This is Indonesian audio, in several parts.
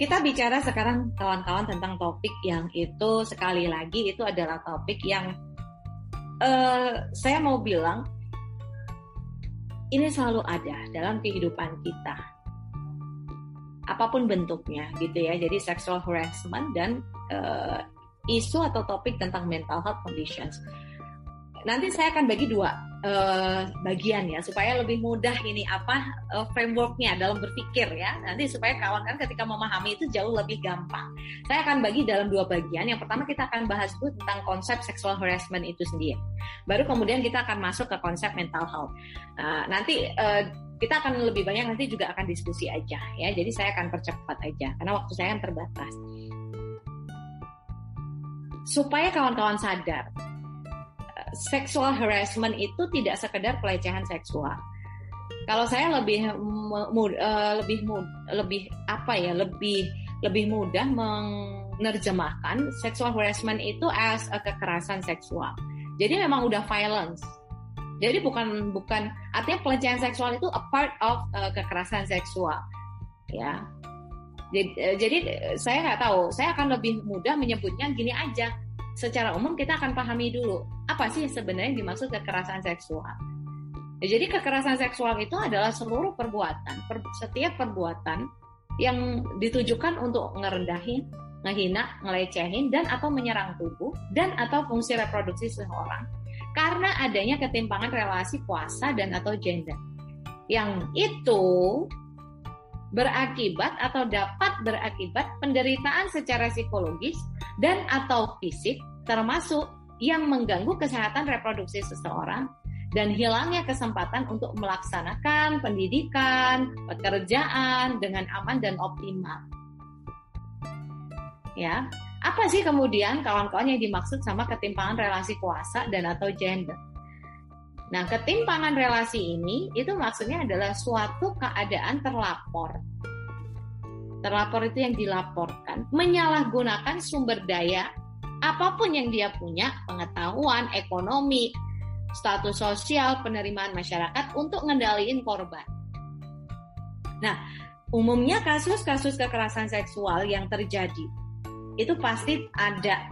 kita bicara sekarang kawan-kawan tentang topik yang itu sekali lagi itu adalah topik yang uh, saya mau bilang ini selalu ada dalam kehidupan kita. Apa pun bentuknya gitu ya. Jadi sexual harassment dan uh, isu atau topik tentang mental health conditions. Nanti saya akan bagi dua uh, bagian ya supaya lebih mudah ini apa uh, frameworknya dalam berpikir ya. Nanti supaya kawan kan ketika memahami itu jauh lebih gampang. Saya akan bagi dalam dua bagian. Yang pertama kita akan bahas dulu tentang konsep sexual harassment itu sendiri. Baru kemudian kita akan masuk ke konsep mental health. Uh, nanti uh, kita akan lebih banyak nanti juga akan diskusi aja ya. Jadi saya akan percepat aja karena waktu saya yang terbatas. Supaya kawan-kawan sadar sexual harassment itu tidak sekedar pelecehan seksual. Kalau saya lebih mud, uh, lebih mud, lebih apa ya lebih lebih mudah menerjemahkan sexual harassment itu as a kekerasan seksual. Jadi memang udah violence. Jadi bukan bukan artinya pelecehan seksual itu a part of uh, kekerasan seksual, ya. Jadi, uh, jadi saya nggak tahu. Saya akan lebih mudah menyebutnya gini aja secara umum kita akan pahami dulu apa sih sebenarnya dimaksud kekerasan seksual. Ya, jadi kekerasan seksual itu adalah seluruh perbuatan, per, setiap perbuatan yang ditujukan untuk ngerendahin, ngehina, ngelecehin dan atau menyerang tubuh dan atau fungsi reproduksi seseorang karena adanya ketimpangan relasi kuasa dan atau gender. Yang itu berakibat atau dapat berakibat penderitaan secara psikologis dan atau fisik termasuk yang mengganggu kesehatan reproduksi seseorang dan hilangnya kesempatan untuk melaksanakan pendidikan, pekerjaan dengan aman dan optimal. Ya, apa sih kemudian kawan-kawan yang dimaksud sama ketimpangan relasi kuasa dan atau gender? Nah, ketimpangan relasi ini itu maksudnya adalah suatu keadaan terlapor. Terlapor itu yang dilaporkan, menyalahgunakan sumber daya apa pun yang dia punya, pengetahuan, ekonomi, status sosial, penerimaan masyarakat untuk ngendaliin korban. Nah, umumnya kasus-kasus kekerasan seksual yang terjadi itu pasti ada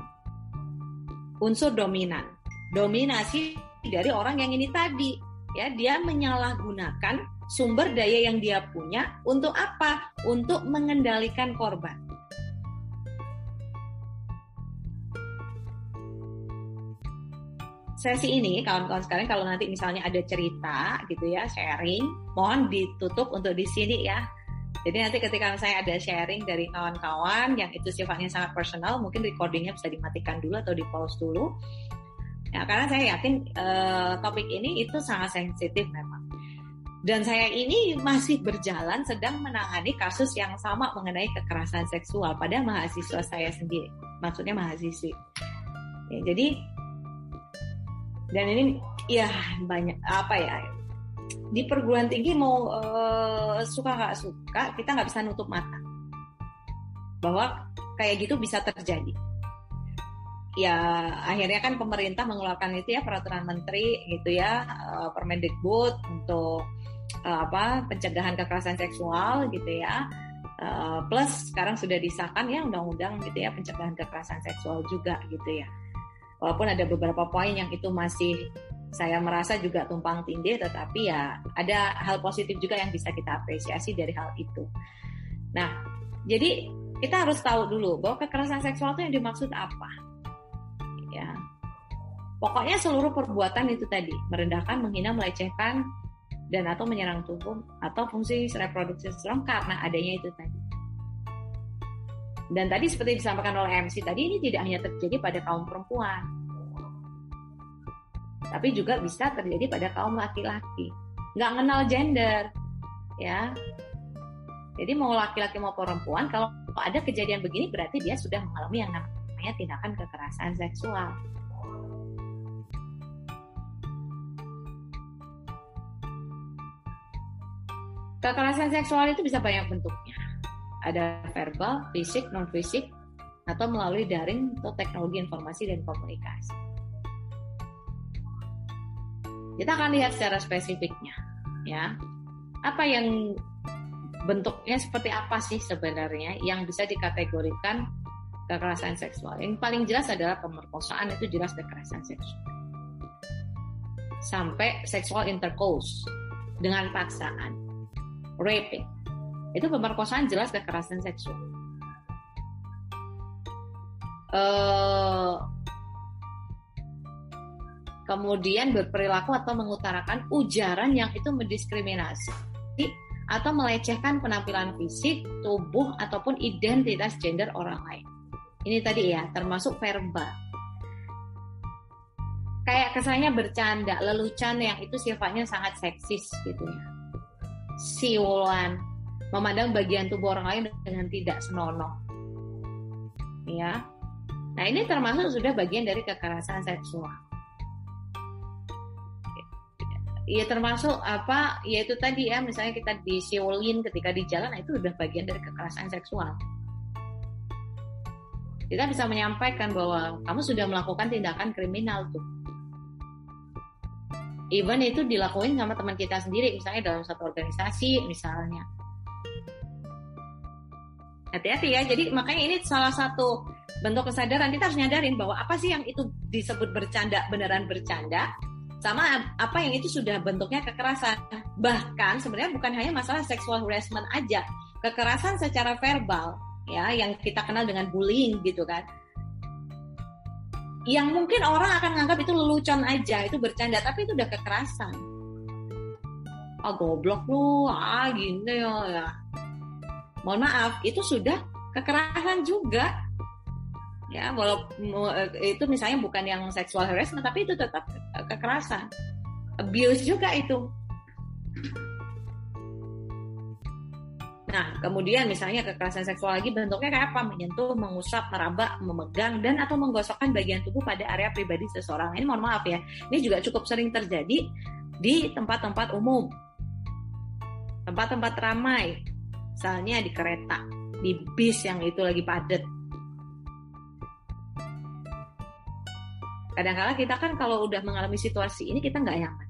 unsur dominan. Dominasi dari orang yang ini tadi ya dia menyalahgunakan sumber daya yang dia punya untuk apa? Untuk mengendalikan korban. Sesi ini kawan-kawan sekalian kalau nanti misalnya ada cerita gitu ya sharing, mohon ditutup untuk di sini ya. Jadi nanti ketika saya ada sharing dari kawan-kawan yang itu sifatnya sangat personal, mungkin recordingnya bisa dimatikan dulu atau di pause dulu Ya, karena saya yakin uh, topik ini itu sangat sensitif memang. Dan saya ini masih berjalan sedang menangani kasus yang sama mengenai kekerasan seksual pada mahasiswa saya sendiri. Maksudnya mahasiswi. Ya, jadi dan ini ya banyak apa ya di perguruan tinggi mau uh, suka nggak suka kita nggak bisa nutup mata. Bahwa kayak gitu bisa terjadi. Ya akhirnya kan pemerintah mengeluarkan itu ya peraturan menteri gitu ya uh, Permendikbud untuk uh, apa pencegahan kekerasan seksual gitu ya. Uh, plus sekarang sudah disahkan ya undang-undang gitu ya pencegahan kekerasan seksual juga gitu ya walaupun ada beberapa poin yang itu masih saya merasa juga tumpang tindih tetapi ya ada hal positif juga yang bisa kita apresiasi dari hal itu. Nah jadi kita harus tahu dulu bahwa kekerasan seksual itu yang dimaksud apa. Ya. Pokoknya seluruh perbuatan itu tadi merendahkan menghina melecehkan dan atau menyerang tubuh atau fungsi reproduksi seseorang karena adanya itu tadi dan tadi seperti disampaikan oleh MC tadi ini tidak hanya terjadi pada kaum perempuan tapi juga bisa terjadi pada kaum laki-laki nggak kenal gender ya jadi mau laki-laki mau perempuan kalau ada kejadian begini berarti dia sudah mengalami yang namanya tindakan kekerasan seksual. Kekerasan seksual itu bisa banyak bentuknya. Ada verbal, fisik, non fisik, atau melalui daring atau teknologi informasi dan komunikasi. Kita akan lihat secara spesifiknya, ya. Apa yang bentuknya seperti apa sih sebenarnya yang bisa dikategorikan kekerasan seksual. Yang paling jelas adalah pemerkosaan itu jelas kekerasan seksual. Sampai seksual intercourse dengan paksaan, raping. Itu pemerkosaan jelas kekerasan seksual. Uh, kemudian berperilaku atau mengutarakan ujaran yang itu mendiskriminasi atau melecehkan penampilan fisik, tubuh, ataupun identitas gender orang lain. Ini tadi ya, termasuk verbal. Kayak kesannya bercanda, lelucon yang itu sifatnya sangat seksis gitu ya. Siulan, memandang bagian tubuh orang lain dengan tidak senonoh. Ya. Nah, ini termasuk sudah bagian dari kekerasan seksual ya termasuk apa ya itu tadi ya misalnya kita disiulin ketika di jalan nah itu udah bagian dari kekerasan seksual kita bisa menyampaikan bahwa kamu sudah melakukan tindakan kriminal tuh even itu dilakuin sama teman kita sendiri misalnya dalam satu organisasi misalnya hati-hati ya jadi makanya ini salah satu bentuk kesadaran kita harus nyadarin bahwa apa sih yang itu disebut bercanda beneran bercanda sama apa yang itu sudah bentuknya kekerasan. Bahkan sebenarnya bukan hanya masalah sexual harassment aja, kekerasan secara verbal ya yang kita kenal dengan bullying gitu kan. Yang mungkin orang akan menganggap itu lelucon aja, itu bercanda, tapi itu udah kekerasan. Ah goblok lu, ah gini ya. Mohon maaf, itu sudah kekerasan juga ya walaupun itu misalnya bukan yang seksual harassment tapi itu tetap kekerasan abuse juga itu Nah, kemudian misalnya kekerasan seksual lagi bentuknya kayak apa? Menyentuh, mengusap, meraba, memegang, dan atau menggosokkan bagian tubuh pada area pribadi seseorang. Ini mohon maaf ya, ini juga cukup sering terjadi di tempat-tempat umum. Tempat-tempat ramai, misalnya di kereta, di bis yang itu lagi padat Kadang-kadang kita kan kalau udah mengalami situasi ini kita nggak nyaman.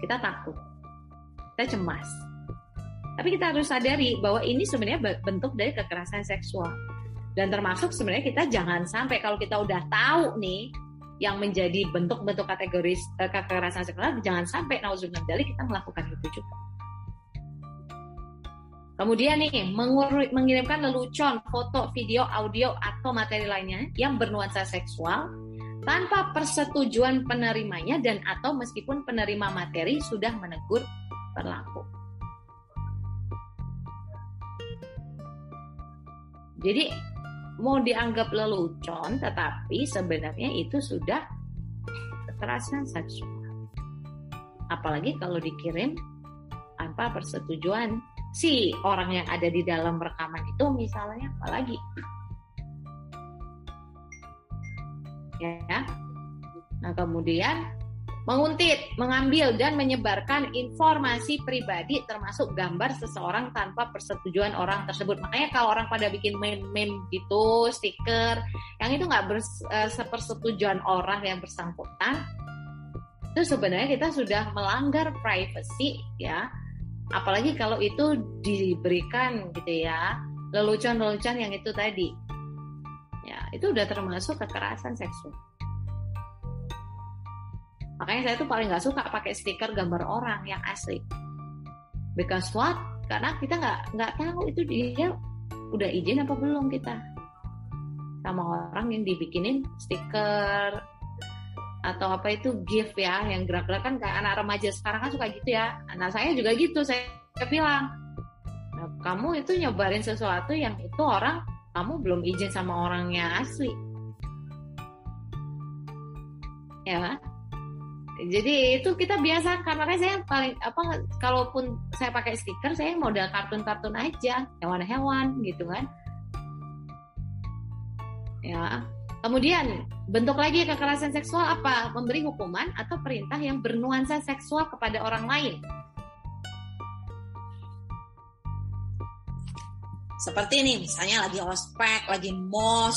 Kita takut. Kita cemas. Tapi kita harus sadari bahwa ini sebenarnya bentuk dari kekerasan seksual. Dan termasuk sebenarnya kita jangan sampai kalau kita udah tahu nih yang menjadi bentuk-bentuk kategori eh, kekerasan seksual jangan sampai nauzubillah kita melakukan itu juga. Kemudian nih, mengirimkan lelucon, foto, video, audio, atau materi lainnya yang bernuansa seksual tanpa persetujuan penerimanya dan atau meskipun penerima materi sudah menegur berlaku. Jadi mau dianggap lelucon tetapi sebenarnya itu sudah kekerasan seksual. Apalagi kalau dikirim tanpa persetujuan si orang yang ada di dalam rekaman itu misalnya apalagi ya. Nah, kemudian menguntit, mengambil dan menyebarkan informasi pribadi termasuk gambar seseorang tanpa persetujuan orang tersebut. Makanya kalau orang pada bikin meme-meme gitu, stiker, yang itu nggak sepersetujuan orang yang bersangkutan, itu sebenarnya kita sudah melanggar privacy ya. Apalagi kalau itu diberikan gitu ya, lelucon-lelucon yang itu tadi. Ya itu udah termasuk kekerasan seksual. Makanya saya tuh paling nggak suka pakai stiker gambar orang yang asli. Because what? Karena kita nggak nggak tahu itu dia udah izin apa belum kita. Sama orang yang dibikinin stiker atau apa itu gift ya yang gerak-gerak. Kan kayak anak remaja sekarang kan suka gitu ya. Anak saya juga gitu saya bilang nah, kamu itu nyobarin sesuatu yang itu orang kamu belum izin sama orangnya asli. Ya. Jadi itu kita biasa karena saya paling apa kalaupun saya pakai stiker saya model kartun-kartun aja hewan-hewan gitu kan. Ya kemudian bentuk lagi kekerasan seksual apa memberi hukuman atau perintah yang bernuansa seksual kepada orang lain Seperti ini, misalnya lagi ospek, lagi mos,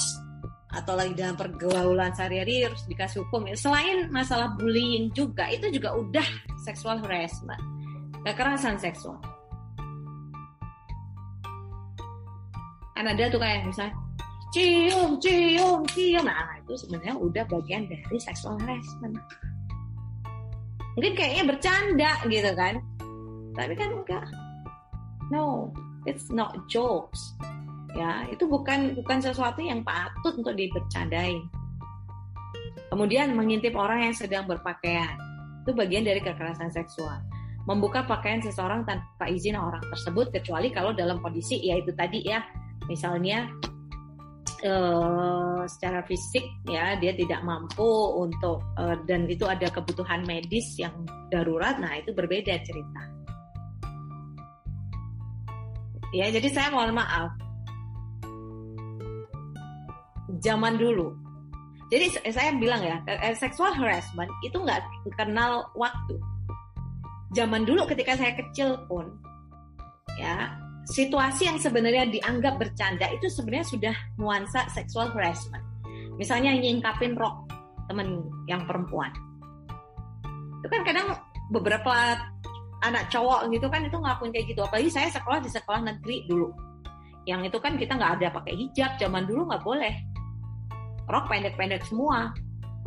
atau lagi dalam pergaulan sehari-hari harus dikasih hukum. Selain masalah bullying juga, itu juga udah sexual harassment, kekerasan seksual. kan ada tuh kayak misalnya cium, cium, cium. Nah, itu sebenarnya udah bagian dari sexual harassment. Mungkin kayaknya bercanda gitu kan. Tapi kan enggak. No, it's not jokes. Ya, itu bukan bukan sesuatu yang patut untuk dibercandain. Kemudian mengintip orang yang sedang berpakaian. Itu bagian dari kekerasan seksual. Membuka pakaian seseorang tanpa izin orang tersebut kecuali kalau dalam kondisi ya itu tadi ya misalnya uh, secara fisik ya dia tidak mampu untuk uh, dan itu ada kebutuhan medis yang darurat. Nah itu berbeda cerita. Ya jadi saya mohon maaf. Zaman dulu. Jadi saya bilang ya eh, seksual harassment itu nggak kenal waktu. Zaman dulu ketika saya kecil pun ya situasi yang sebenarnya dianggap bercanda itu sebenarnya sudah nuansa seksual harassment. Misalnya nyingkapin rok temen yang perempuan. Itu kan kadang beberapa anak cowok gitu kan itu ngelakuin kayak gitu. Apalagi saya sekolah di sekolah negeri dulu. Yang itu kan kita nggak ada pakai hijab. Zaman dulu nggak boleh. Rok pendek-pendek semua.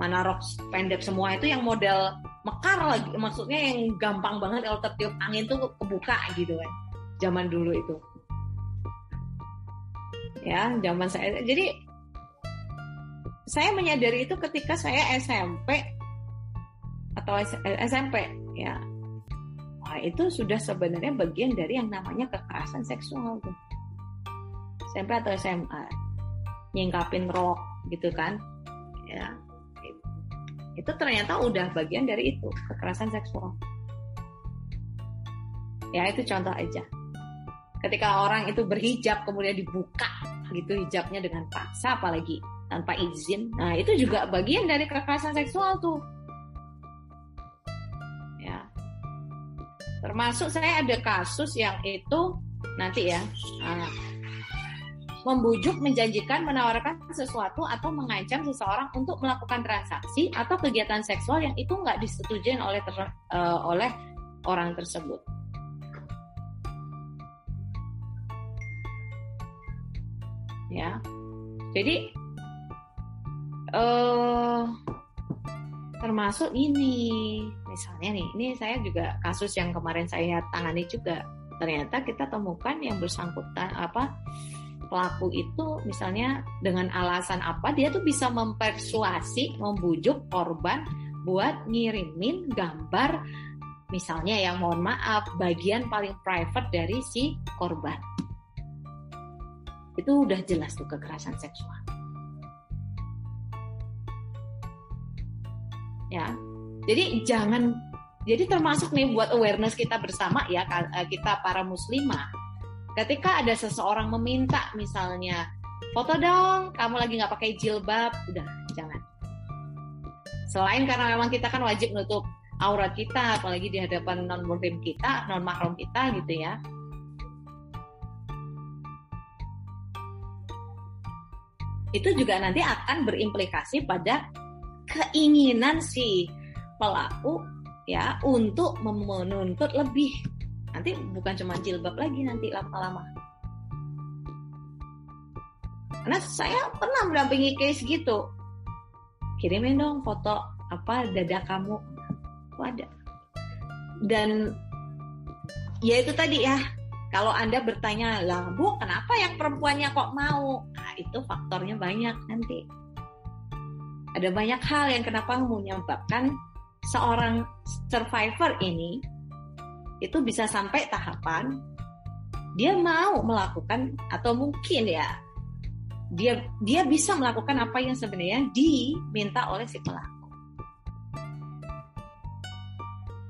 Mana rok pendek semua itu yang model mekar lagi. Maksudnya yang gampang banget kalau tertiup angin tuh kebuka gitu kan zaman dulu itu. Ya zaman saya. Jadi saya menyadari itu ketika saya SMP atau SMP ya. Wah, itu sudah sebenarnya bagian dari yang namanya kekerasan seksual tuh. SMP atau SMA nyingkapin rok gitu kan. Ya. Itu ternyata udah bagian dari itu kekerasan seksual. Ya itu contoh aja ketika orang itu berhijab kemudian dibuka gitu hijabnya dengan paksa apalagi tanpa izin. Nah itu juga bagian dari kekerasan seksual tuh. Ya. Termasuk saya ada kasus yang itu nanti ya nah, membujuk, menjanjikan, menawarkan sesuatu atau mengancam seseorang untuk melakukan transaksi atau kegiatan seksual yang itu nggak disetujui oleh ter, uh, oleh orang tersebut. Ya. Jadi uh, termasuk ini. Misalnya nih ini saya juga kasus yang kemarin saya tangani juga. Ternyata kita temukan yang bersangkutan apa pelaku itu misalnya dengan alasan apa dia tuh bisa mempersuasi membujuk korban buat ngirimin gambar misalnya yang mohon maaf bagian paling private dari si korban itu udah jelas tuh kekerasan seksual. Ya, jadi jangan, jadi termasuk nih buat awareness kita bersama ya eh, kita para muslimah. Ketika ada seseorang meminta misalnya foto dong, kamu lagi nggak pakai jilbab, udah jangan. Selain karena memang kita kan wajib nutup aurat kita, apalagi di hadapan non muslim kita, non mahram kita gitu ya itu juga nanti akan berimplikasi pada keinginan si pelaku ya untuk menuntut lebih. Nanti bukan cuma jilbab lagi nanti lama-lama. Karena saya pernah mendampingi case gitu. Kirimin dong foto apa dada kamu. Oh, ada. Dan ya itu tadi ya kalau Anda bertanya, lah Bu, kenapa yang perempuannya kok mau? Nah, itu faktornya banyak nanti. Ada banyak hal yang kenapa menyebabkan seorang survivor ini itu bisa sampai tahapan dia mau melakukan atau mungkin ya dia dia bisa melakukan apa yang sebenarnya diminta oleh si pelaku.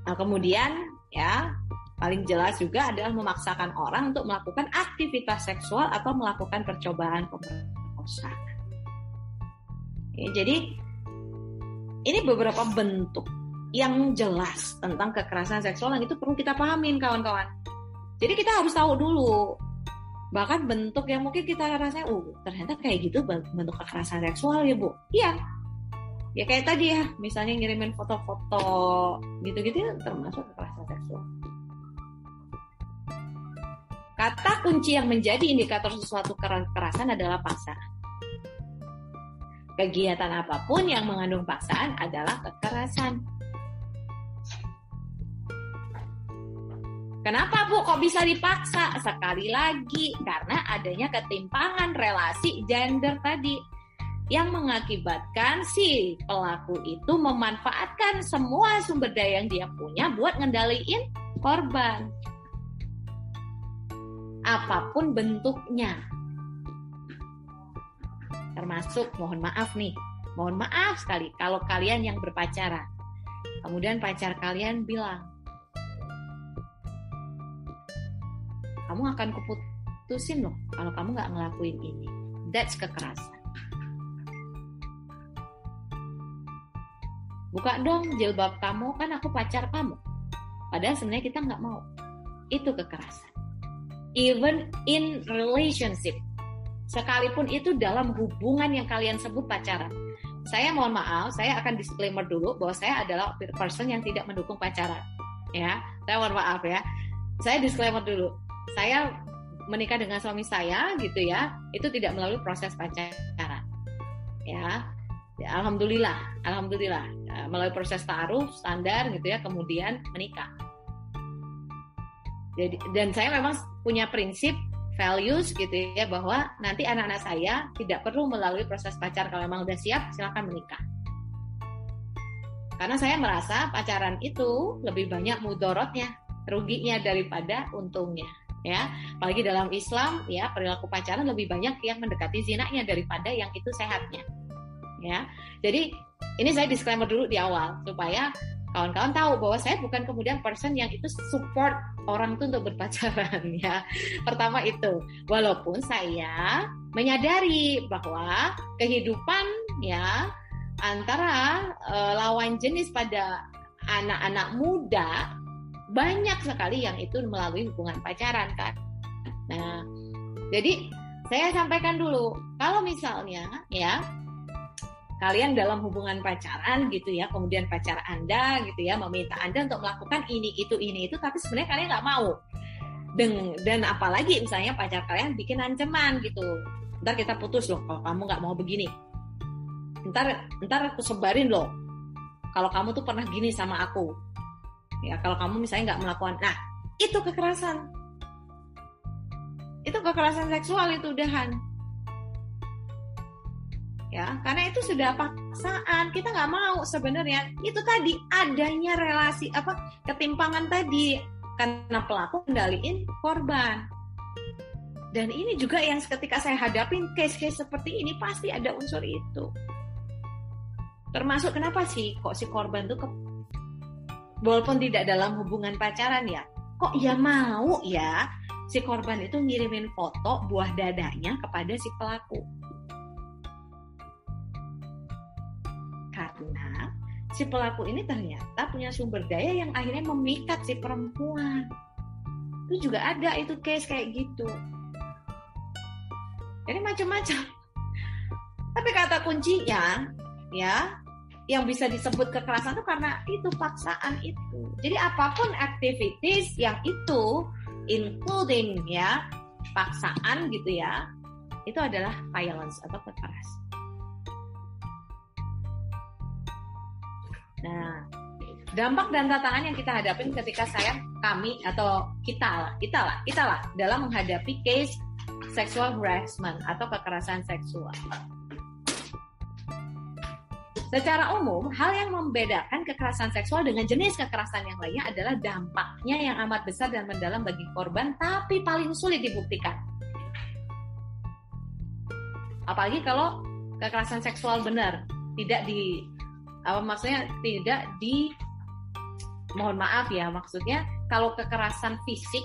Nah, kemudian ya paling jelas juga adalah memaksakan orang untuk melakukan aktivitas seksual atau melakukan percobaan pemerkosaan. Ya, jadi ini beberapa bentuk yang jelas tentang kekerasan seksual yang itu perlu kita pahamin kawan-kawan. Jadi kita harus tahu dulu bahkan bentuk yang mungkin kita rasa, oh ternyata kayak gitu bentuk kekerasan seksual ya bu. Iya, ya kayak tadi ya, misalnya ngirimin foto-foto gitu-gitu termasuk kekerasan seksual. Kata kunci yang menjadi indikator sesuatu kekerasan adalah paksa. Kegiatan apa pun yang mengandung paksaan adalah kekerasan. Kenapa Bu kok bisa dipaksa? Sekali lagi karena adanya ketimpangan relasi gender tadi yang mengakibatkan si pelaku itu memanfaatkan semua sumber daya yang dia punya buat ngendaliin korban apa pun bentuknya. Termasuk mohon maaf nih, mohon maaf sekali kalau kalian yang berpacaran. Kemudian pacar kalian bilang, kamu akan keputusin loh kalau kamu nggak ngelakuin ini. That's kekerasan. Buka dong jilbab kamu, kan aku pacar kamu. Padahal sebenarnya kita nggak mau. Itu kekerasan even in relationship. Sekalipun itu dalam hubungan yang kalian sebut pacaran. Saya mohon maaf, saya akan disclaimer dulu bahwa saya adalah person yang tidak mendukung pacaran. Ya, saya mohon maaf ya. Saya disclaimer dulu. Saya menikah dengan suami saya gitu ya, itu tidak melalui proses pacaran. Ya, ya alhamdulillah, alhamdulillah melalui proses taruh standar gitu ya, kemudian menikah. Jadi dan saya memang punya prinsip values gitu ya bahwa nanti anak-anak saya tidak perlu melalui proses pacar kalau memang udah siap silakan menikah. Karena saya merasa pacaran itu lebih banyak mudorotnya, ruginya daripada untungnya ya. Apalagi dalam Islam ya perilaku pacaran lebih banyak yang mendekati zinanya daripada yang itu sehatnya. Ya. Jadi ini saya disclaimer dulu di awal supaya kawan-kawan tahu bahwa saya bukan kemudian person yang itu support orang itu untuk berpacaran ya. Pertama itu, walaupun saya menyadari bahwa kehidupan ya antara e, lawan jenis pada anak-anak muda banyak sekali yang itu melalui hubungan pacaran kan. Nah, jadi saya sampaikan dulu, kalau misalnya ya kalian dalam hubungan pacaran gitu ya, kemudian pacar Anda gitu ya meminta Anda untuk melakukan ini itu ini itu, tapi sebenarnya kalian nggak mau. Dan, dan apalagi misalnya pacar kalian bikin ancaman gitu, ntar kita putus loh kalau kamu nggak mau begini. Ntar ntar aku sebarin loh kalau kamu tuh pernah gini sama aku. Ya kalau kamu misalnya nggak melakukan, nah itu kekerasan. Itu kekerasan seksual itu udahan ya karena itu sudah paksaan. Kita nggak mau sebenarnya itu tadi adanya relasi apa ketimpangan tadi. Karena pelaku kendaliin korban. Dan ini juga yang ketika saya hadapin case-case seperti ini pasti ada unsur itu. Termasuk kenapa sih kok si korban tuh ke, walaupun tidak dalam hubungan pacaran ya kok ya mau ya si korban itu ngirimin foto buah dadanya kepada si pelaku si pelaku ini ternyata punya sumber daya yang akhirnya memikat si perempuan. Itu juga ada itu case kayak gitu. Jadi macam-macam. Tapi kata kuncinya ya yang bisa disebut kekerasan itu karena itu paksaan itu. Jadi apa pun activities yang itu including ya paksaan gitu ya, itu adalah violence atau kekerasan. Nah, dampak dan tantangan yang kita hadapin ketika saya, kami atau kita lah, kita lah, kita lah dalam menghadapi case sexual harassment atau kekerasan seksual. Secara umum, hal yang membedakan kekerasan seksual dengan jenis kekerasan yang lainnya adalah dampaknya yang amat besar dan mendalam bagi korban, tapi paling sulit dibuktikan. Apalagi kalau kekerasan seksual benar, tidak di apa maksudnya? Tidak di mohon maaf ya maksudnya kalau kekerasan fisik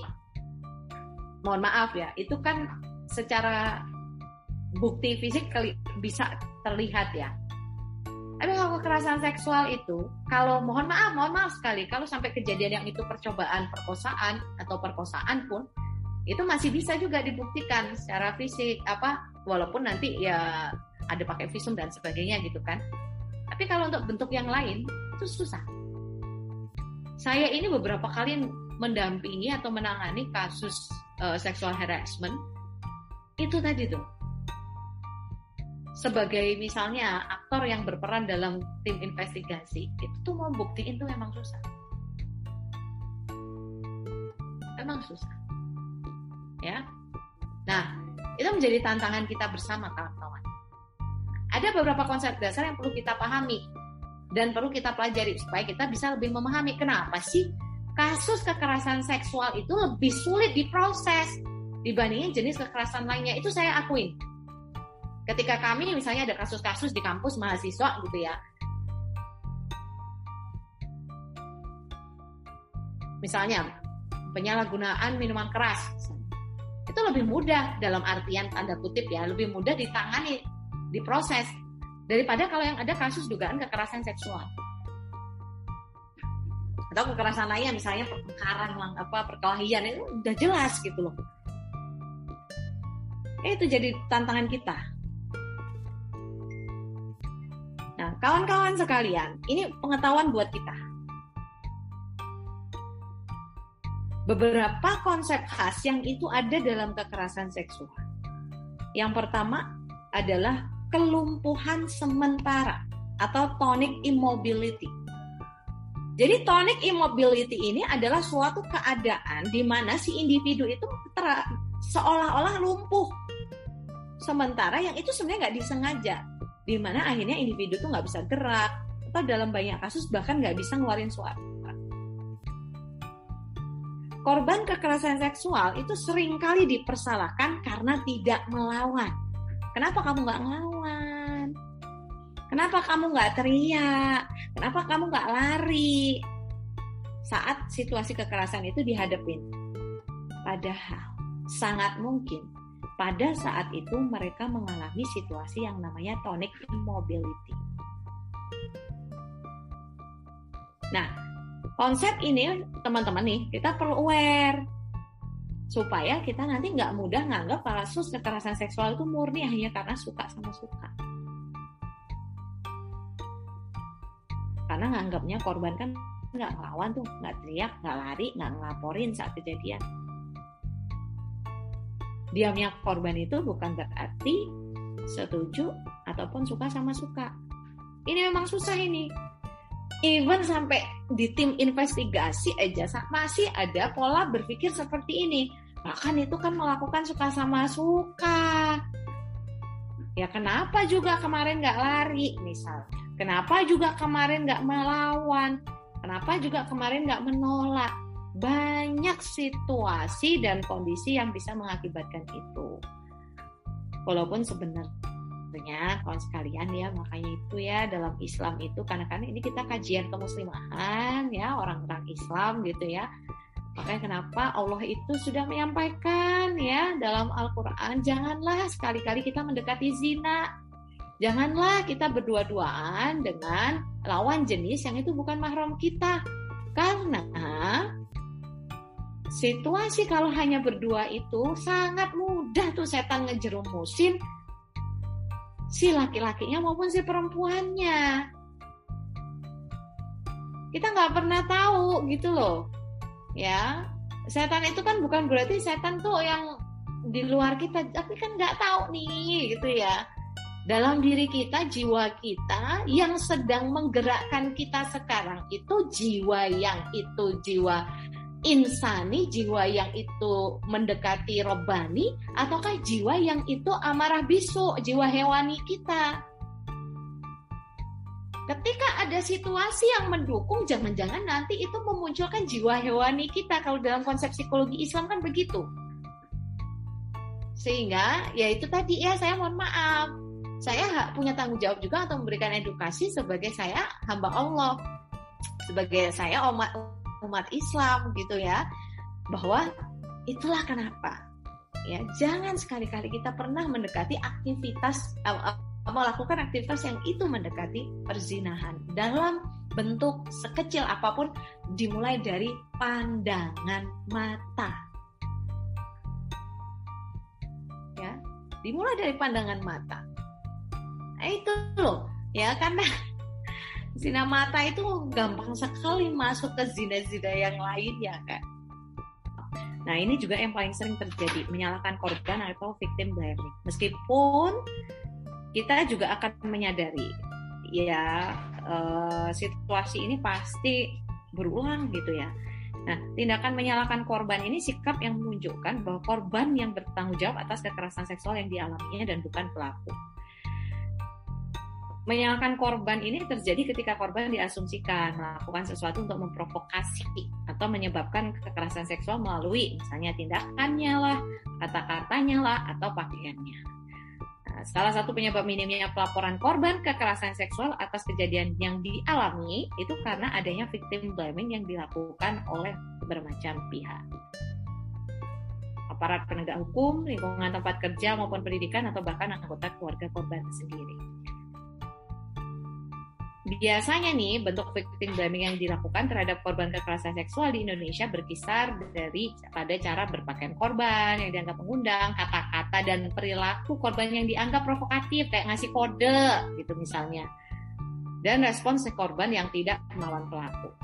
mohon maaf ya itu kan secara bukti fisik bisa terlihat ya. Tapi kalau kekerasan seksual itu kalau mohon maaf mohon maaf sekali kalau sampai kejadian yang itu percobaan perkosaan atau perkosaan pun itu masih bisa juga dibuktikan secara fisik apa walaupun nanti ya ada pakai visum dan sebagainya gitu kan tapi kalau untuk bentuk yang lain itu susah. Saya ini beberapa kali mendampingi atau menangani kasus uh, sexual harassment. Itu tadi tuh. Sebagai misalnya aktor yang berperan dalam tim investigasi itu tuh mau buktiin tuh memang susah. Memang susah. Ya. Nah itu menjadi tantangan kita bersama kawan-kawan ada beberapa konsep dasar yang perlu kita pahami dan perlu kita pelajari supaya kita bisa lebih memahami kenapa sih kasus kekerasan seksual itu lebih sulit diproses dibandingin jenis kekerasan lainnya. Itu saya akuin ketika kami misalnya ada kasus-kasus di kampus mahasiswa gitu ya. Misalnya penyalahgunaan minuman keras. Itu lebih mudah dalam artian tanda kutip ya lebih mudah ditangani diproses daripada kalau yang ada kasus dugaan kekerasan seksual atau kekerasan lainnya misalnya pertengkaran apa perkelahian itu udah jelas gitu loh itu jadi tantangan kita Nah, kawan-kawan sekalian, ini pengetahuan buat kita. Beberapa konsep khas yang itu ada dalam kekerasan seksual. Yang pertama adalah kelumpuhan sementara atau tonic immobility. Jadi tonic immobility ini adalah suatu keadaan di mana si individu itu seolah-olah lumpuh. Sementara yang itu sebenarnya nggak disengaja di mana akhirnya individu tuh nggak bisa gerak atau dalam banyak kasus bahkan nggak bisa ngeluarin suara. Korban kekerasan seksual itu sering kali dipersalahkan karena tidak melawan. Kenapa kamu nggak ngelawan? Kenapa kamu nggak teriak? Kenapa kamu nggak lari? Saat situasi kekerasan itu dihadapin. Padahal sangat mungkin pada saat itu mereka mengalami situasi yang namanya tonic immobility. Nah, konsep ini teman-teman nih kita perlu aware supaya kita nanti nggak mudah nganggap kasus kekerasan seksual itu murni hanya karena suka sama suka. Karena nganggapnya korban kan nggak ngelawan tuh, nggak teriak, nggak lari, nggak ngelaporin saat kejadian diamnya korban itu bukan berarti setuju ataupun suka sama suka. Ini memang susah ini. Even sampai di tim investigasi aja masih ada pola berpikir seperti ini. Bahkan itu kan melakukan suka sama suka. Ya kenapa juga kemarin nggak lari misalnya? Kenapa juga kemarin nggak melawan? Kenapa juga kemarin nggak menolak? banyak situasi dan kondisi yang bisa mengakibatkan itu. Walaupun sebenarnya kawan sekalian ya makanya itu ya dalam Islam itu karena kan ini kita kajian kemuslimahan ya orang-orang Islam gitu ya. Makanya kenapa Allah itu sudah menyampaikan ya dalam Al-Qur'an janganlah sekali-kali kita mendekati zina. Janganlah kita berdua-duaan dengan lawan jenis yang itu bukan mahram kita. Karena situasi kalau hanya berdua itu sangat mudah tuh setan ngejerumusin si laki-lakinya maupun si perempuannya. Kita nggak pernah tahu gitu loh, ya. Setan itu kan bukan berarti setan tuh yang di luar kita, tapi kan nggak tahu nih gitu ya. Dalam diri kita, jiwa kita yang sedang menggerakkan kita sekarang itu jiwa yang itu jiwa insani jiwa yang itu mendekati robani ataukah jiwa yang itu amarah bisu jiwa hewani kita? Ketika ada situasi yang mendukung jangan-jangan nanti itu memunculkan jiwa hewani kita. Kalau dalam konsep psikologi Islam kan begitu. Sehingga ya itu tadi ya saya mohon maaf. Saya punya tanggung jawab juga untuk memberikan edukasi sebagai saya hamba Allah. Sebagai saya umat umat Islam gitu ya bahwa itulah kenapa ya jangan sekali-kali kita pernah mendekati aktivitas uh, melakukan aktivitas yang itu mendekati perzinahan dalam bentuk sekecil apa pun dimulai dari pandangan mata. Ya dimulai dari pandangan mata. Nah, itu loh ya karena zina mata itu gampang sekali masuk ke zina-zina yang lain ya kan Nah, ini juga yang paling sering terjadi, menyalahkan korban atau victim blaming. Meskipun kita juga akan menyadari, ya uh, situasi ini pasti berulang gitu ya. Nah, tindakan menyalahkan korban ini sikap yang menunjukkan bahwa korban yang bertanggung jawab atas kekerasan seksual yang dialaminya dan bukan pelaku. Menyalahkan korban ini terjadi ketika korban diasumsikan melakukan sesuatu untuk memprovokasi atau menyebabkan kekerasan seksual melalui misalnya tindakannya lah, kata-katanya lah, atau pakaiannya. Nah, salah satu penyebab minimnya pelaporan korban kekerasan seksual atas kejadian yang dialami itu karena adanya victim blaming yang dilakukan oleh bermacam pihak aparat penegak hukum, lingkungan tempat kerja maupun pendidikan atau bahkan anggota keluarga korban sendiri. Biasanya nih bentuk victim blaming yang dilakukan terhadap korban kekerasan seksual di Indonesia berkisar dari pada cara berpakaian korban yang dianggap mengundang, kata-kata dan perilaku korban yang dianggap provokatif kayak ngasih kode gitu misalnya. Dan respons korban yang tidak melawan pelaku.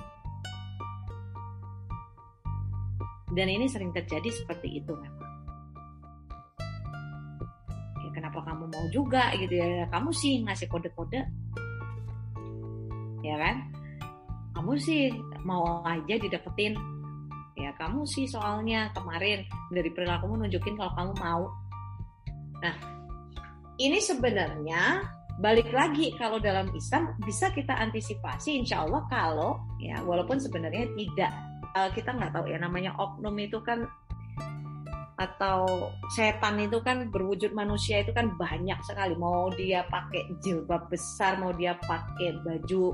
Dan ini sering terjadi seperti itu memang. Ya, kenapa kamu mau juga gitu ya? Kamu sih ngasih kode-kode ya kan? Kamu sih mau aja didapetin. Ya kamu sih soalnya kemarin dari perilakumu nunjukin kalau kamu mau. Nah ini sebenarnya balik lagi kalau dalam Islam bisa kita antisipasi insya Allah kalau ya walaupun sebenarnya tidak. Uh, kita nggak tahu ya namanya oknum itu kan atau setan itu kan berwujud manusia itu kan banyak sekali. Mau dia pakai jilbab besar mau dia pakai baju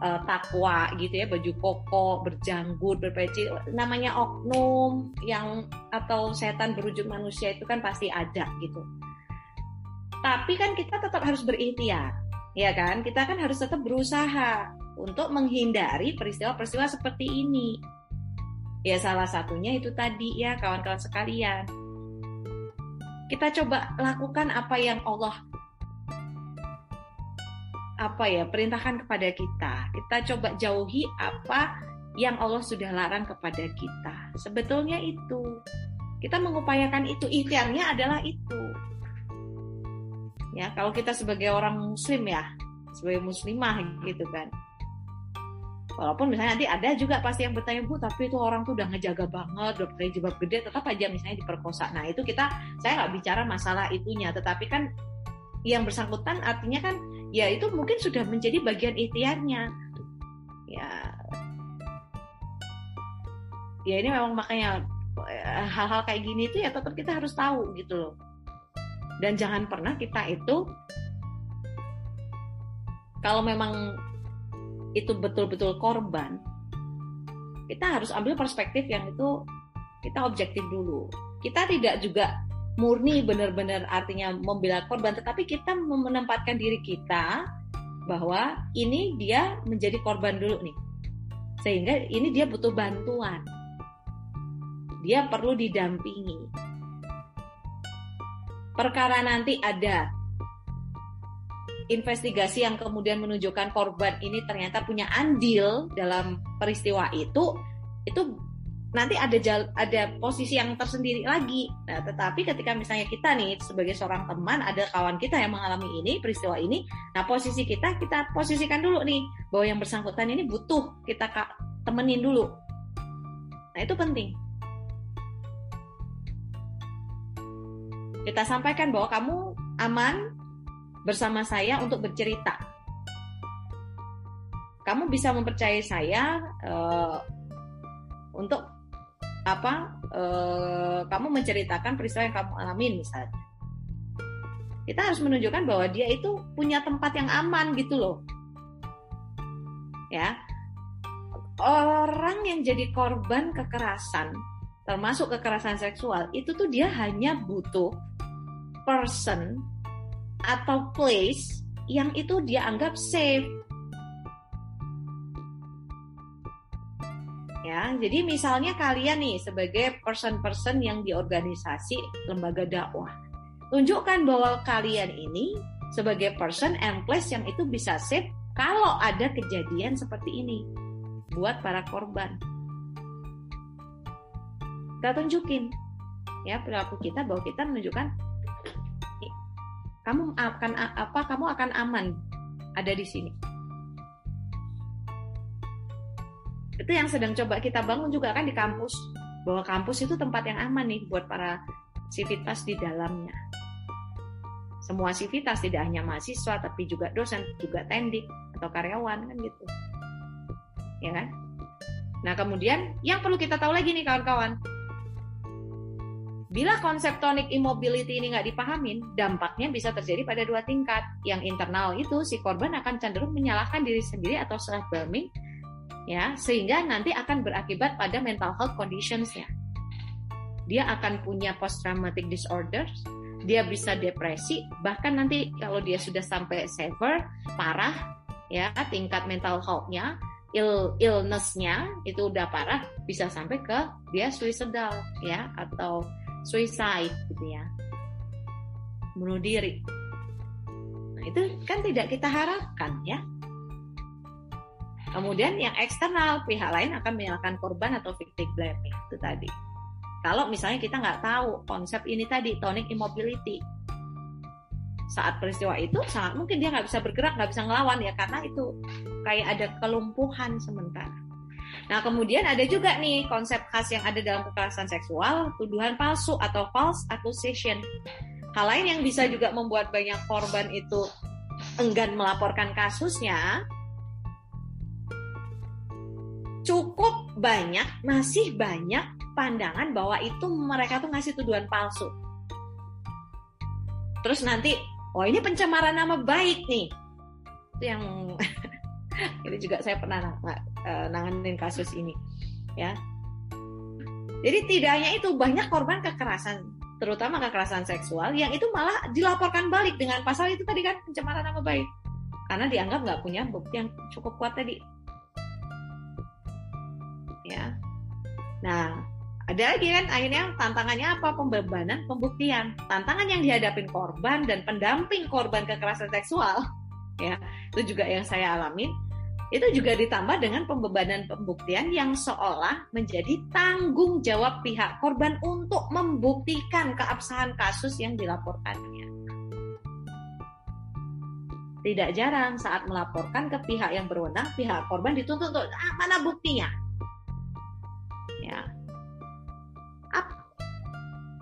uh, takwa gitu ya baju koko berjanggut berpeci namanya oknum yang atau setan berwujud manusia itu kan pasti ada gitu. Tapi kan kita tetap harus berikhtiar ya kan? Kita kan harus tetap berusaha untuk menghindari peristiwa-peristiwa seperti ini. Ya salah satunya itu tadi ya kawan-kawan sekalian. Kita coba lakukan apa yang Allah apa ya perintahkan kepada kita. Kita coba jauhi apa yang Allah sudah larang kepada kita. Sebetulnya itu. Kita mengupayakan itu. Ikhtiarnya adalah itu. Ya kalau kita sebagai orang muslim ya sebagai muslimah gitu kan. Walaupun misalnya nanti ada juga pasti yang bertanya bu tapi itu orang tuh udah ngejaga banget udah pakai jilbab gede tetap aja misalnya diperkosa. Nah itu kita saya nggak bicara masalah itunya tetapi kan yang bersangkutan artinya kan ya itu mungkin sudah menjadi bagian ikhtiarnya. Ya. Ya ini memang makanya eh, hal-hal kayak gini itu ya tetap kita harus tahu gitu loh. Dan jangan pernah kita itu kalau memang itu betul-betul korban, kita harus ambil perspektif yang itu kita objektif dulu. Kita tidak juga murni benar-benar artinya membela korban, tetapi kita menempatkan diri kita bahwa ini dia menjadi korban dulu nih. Sehingga ini dia butuh bantuan. Dia perlu didampingi. Perkara nanti ada investigasi yang kemudian menunjukkan korban ini ternyata punya andil dalam peristiwa itu itu nanti ada jal, ada posisi yang tersendiri lagi. Nah, tetapi ketika misalnya kita nih sebagai seorang teman ada kawan kita yang mengalami ini peristiwa ini, nah posisi kita kita posisikan dulu nih bahwa yang bersangkutan ini butuh kita temenin dulu. Nah, itu penting. Kita sampaikan bahwa kamu aman, bersama saya untuk bercerita. Kamu bisa mempercayai saya uh, untuk apa? Uh, kamu menceritakan peristiwa yang kamu alami misalnya. Kita harus menunjukkan bahwa dia itu punya tempat yang aman gitu loh. Ya. Orang yang jadi korban kekerasan, termasuk kekerasan seksual, itu tuh dia hanya butuh person atau place yang itu dia anggap safe. Ya, jadi misalnya kalian nih sebagai person-person yang di organisasi lembaga dakwah, tunjukkan bahwa kalian ini sebagai person and place yang itu bisa safe kalau ada kejadian seperti ini buat para korban. kita tunjukin ya perilaku kita bahwa kita menunjukkan kamu akan apa kamu akan aman ada di sini itu yang sedang coba kita bangun juga kan di kampus. Bahwa kampus itu tempat yang aman nih buat para sivitas di dalamnya. Semua sivitas tidak hanya mahasiswa tapi juga dosen juga tendik atau karyawan kan gitu. Ya kan? Nah kemudian yang perlu kita tahu lagi nih kawan-kawan. Bila konsep tonic immobility ini nggak dipahamin, dampaknya bisa terjadi pada dua tingkat. Yang internal itu si korban akan cenderung menyalahkan diri sendiri atau self-blaming, ya, sehingga nanti akan berakibat pada mental health conditionsnya. Dia akan punya post traumatic disorders, dia bisa depresi, bahkan nanti kalau dia sudah sampai severe, parah, ya, tingkat mental health-nya, ill illness-nya itu udah parah, bisa sampai ke dia suicidal, ya, atau suicide gitu ya. Bunuh diri. Nah itu kan tidak kita harapkan ya kemudian yang eksternal pihak lain akan menyalahkan korban atau victim blaming itu tadi. Kalau misalnya kita nggak tahu konsep ini tadi tonic immobility. Saat peristiwa itu sangat mungkin dia nggak bisa bergerak nggak bisa ngelawan ya karena itu kayak ada kelumpuhan sementara. Nah, kemudian ada juga nih konsep khas yang ada dalam kekerasan seksual, tuduhan palsu atau false accusation. Hal lain yang bisa juga membuat banyak korban itu enggan melaporkan kasusnya, cukup banyak, masih banyak pandangan bahwa itu mereka tuh ngasih tuduhan palsu. Terus nanti, oh ini pencemaran nama baik nih. Itu yang ini juga saya pernah uh, nanganin kasus ini ya jadi tidak hanya itu banyak korban kekerasan terutama kekerasan seksual yang itu malah dilaporkan balik dengan pasal itu tadi kan pencemaran nama baik karena dianggap nggak punya bukti yang cukup kuat tadi ya. Nah ada lagi kan akhirnya tantangannya apa? Pembebanan pembuktian. Tantangan yang dihadapin korban dan pendamping korban kekerasan seksual ya. Itu juga yang saya alami. Itu juga ditambah dengan pembebanan pembuktian yang seolah menjadi tanggung jawab pihak korban untuk membuktikan keabsahan kasus yang dilaporkannya. Tidak jarang saat melaporkan ke pihak yang berwenang, pihak korban dituntut untuk ah, mana buktinya.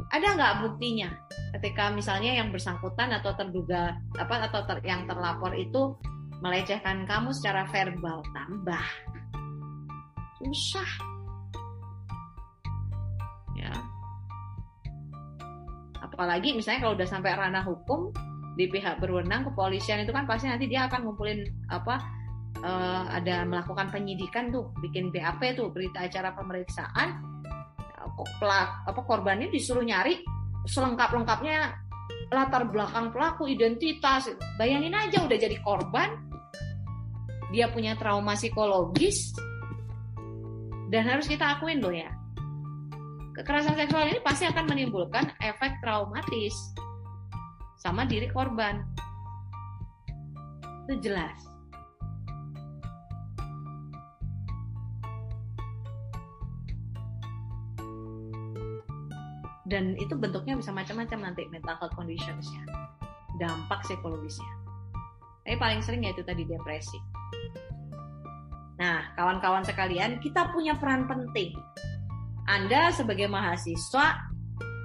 Ada nggak buktinya? Ketika misalnya yang bersangkutan atau terduga apa atau ter, yang terlapor itu melecehkan kamu secara verbal? Tambah. Susah. Ya. Apalagi misalnya kalau udah sampai ranah hukum di pihak berwenang kepolisian itu kan pasti nanti dia akan ngumpulin apa uh, ada melakukan penyidikan tuh bikin BAP tuh berita acara pemeriksaan pelak apa korbannya disuruh nyari selengkap lengkapnya latar belakang pelaku identitas. Bayangin aja udah jadi korban dia punya trauma psikologis dan harus kita akuin loh ya. Kekerasan seksual ini pasti akan menimbulkan efek traumatis sama diri korban. Itu jelas dan itu bentuknya bisa macam-macam nanti mental health conditionsnya dampak psikologisnya tapi paling sering yaitu tadi depresi Nah, kawan-kawan sekalian, kita punya peran penting. Anda sebagai mahasiswa,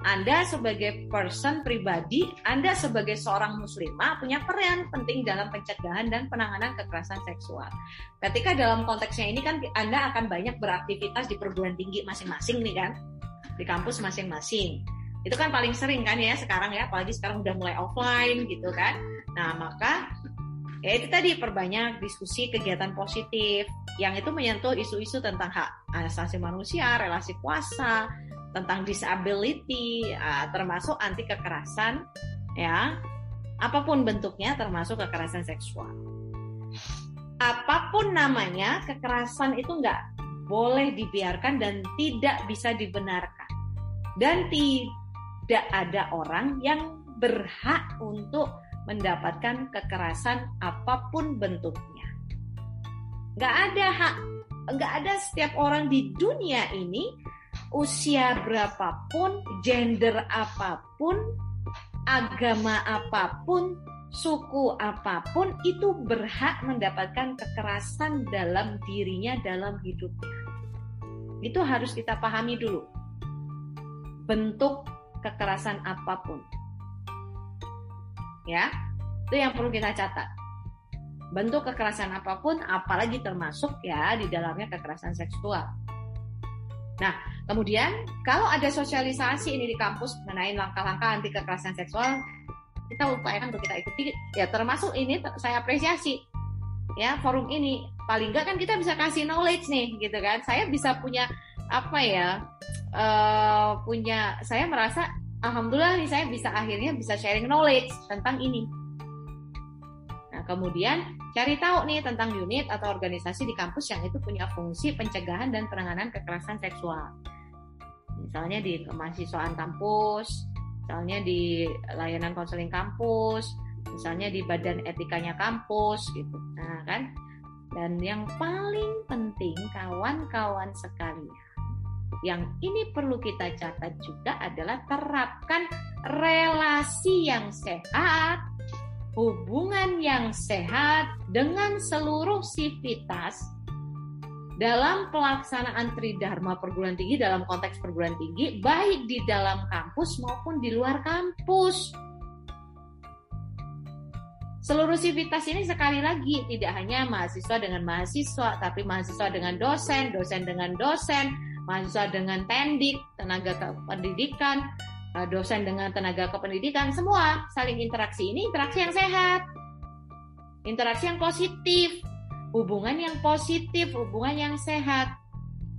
Anda sebagai person pribadi, Anda sebagai seorang muslimah punya peran penting dalam pencegahan dan penanganan kekerasan seksual. Ketika dalam konteksnya ini kan Anda akan banyak beraktivitas di perguruan tinggi masing-masing nih kan, di kampus masing-masing. Itu kan paling sering kan ya sekarang ya, apalagi sekarang udah mulai offline gitu kan. Nah, maka ya itu tadi perbanyak diskusi kegiatan positif yang itu menyentuh isu-isu tentang hak asasi manusia, relasi kuasa, tentang disability, uh, termasuk anti kekerasan, ya, apa pun bentuknya, termasuk kekerasan seksual. Apa pun namanya, kekerasan itu nggak boleh dibiarkan dan tidak bisa dibenarkan, dan tidak ada orang yang berhak untuk mendapatkan kekerasan apa pun bentuknya. Gak ada hak, gak ada setiap orang di dunia ini usia berapapun, gender apa pun, agama apa pun, suku apa pun itu berhak mendapatkan kekerasan dalam dirinya dalam hidupnya. Itu harus kita pahami dulu. Bentuk kekerasan apa pun. Ya, itu yang perlu kita catat. Bentuk kekerasan apa pun, apalagi termasuk ya di dalamnya kekerasan seksual. Nah, kemudian kalau ada sosialisasi ini di kampus mengenai langkah-langkah anti kekerasan seksual, kita upayakan untuk kita ikuti ya termasuk ini saya apresiasi ya forum ini paling enggak kan kita bisa kasih knowledge nih gitu kan saya bisa punya apa ya uh, punya saya merasa alhamdulillah nih saya bisa akhirnya bisa sharing knowledge tentang ini nah kemudian cari tahu nih tentang unit atau organisasi di kampus yang itu punya fungsi pencegahan dan penanganan kekerasan seksual misalnya di kemahasiswaan kampus misalnya di layanan konseling kampus, misalnya di badan etikanya kampus gitu. Nah, kan? Dan yang paling penting kawan-kawan sekalian, yang ini perlu kita catat juga adalah terapkan relasi yang sehat, hubungan yang sehat dengan seluruh sivitas dalam pelaksanaan tridharma perguruan tinggi dalam konteks perguruan tinggi baik di dalam kampus maupun di luar kampus. Seluruh sivitas ini sekali lagi tidak hanya mahasiswa dengan mahasiswa, tapi mahasiswa dengan dosen, dosen dengan dosen, mahasiswa dengan tendik, tenaga kependidikan, eh, dosen dengan tenaga kependidikan, semua saling interaksi. Ini interaksi yang sehat, interaksi yang positif, hubungan yang positif, hubungan yang sehat.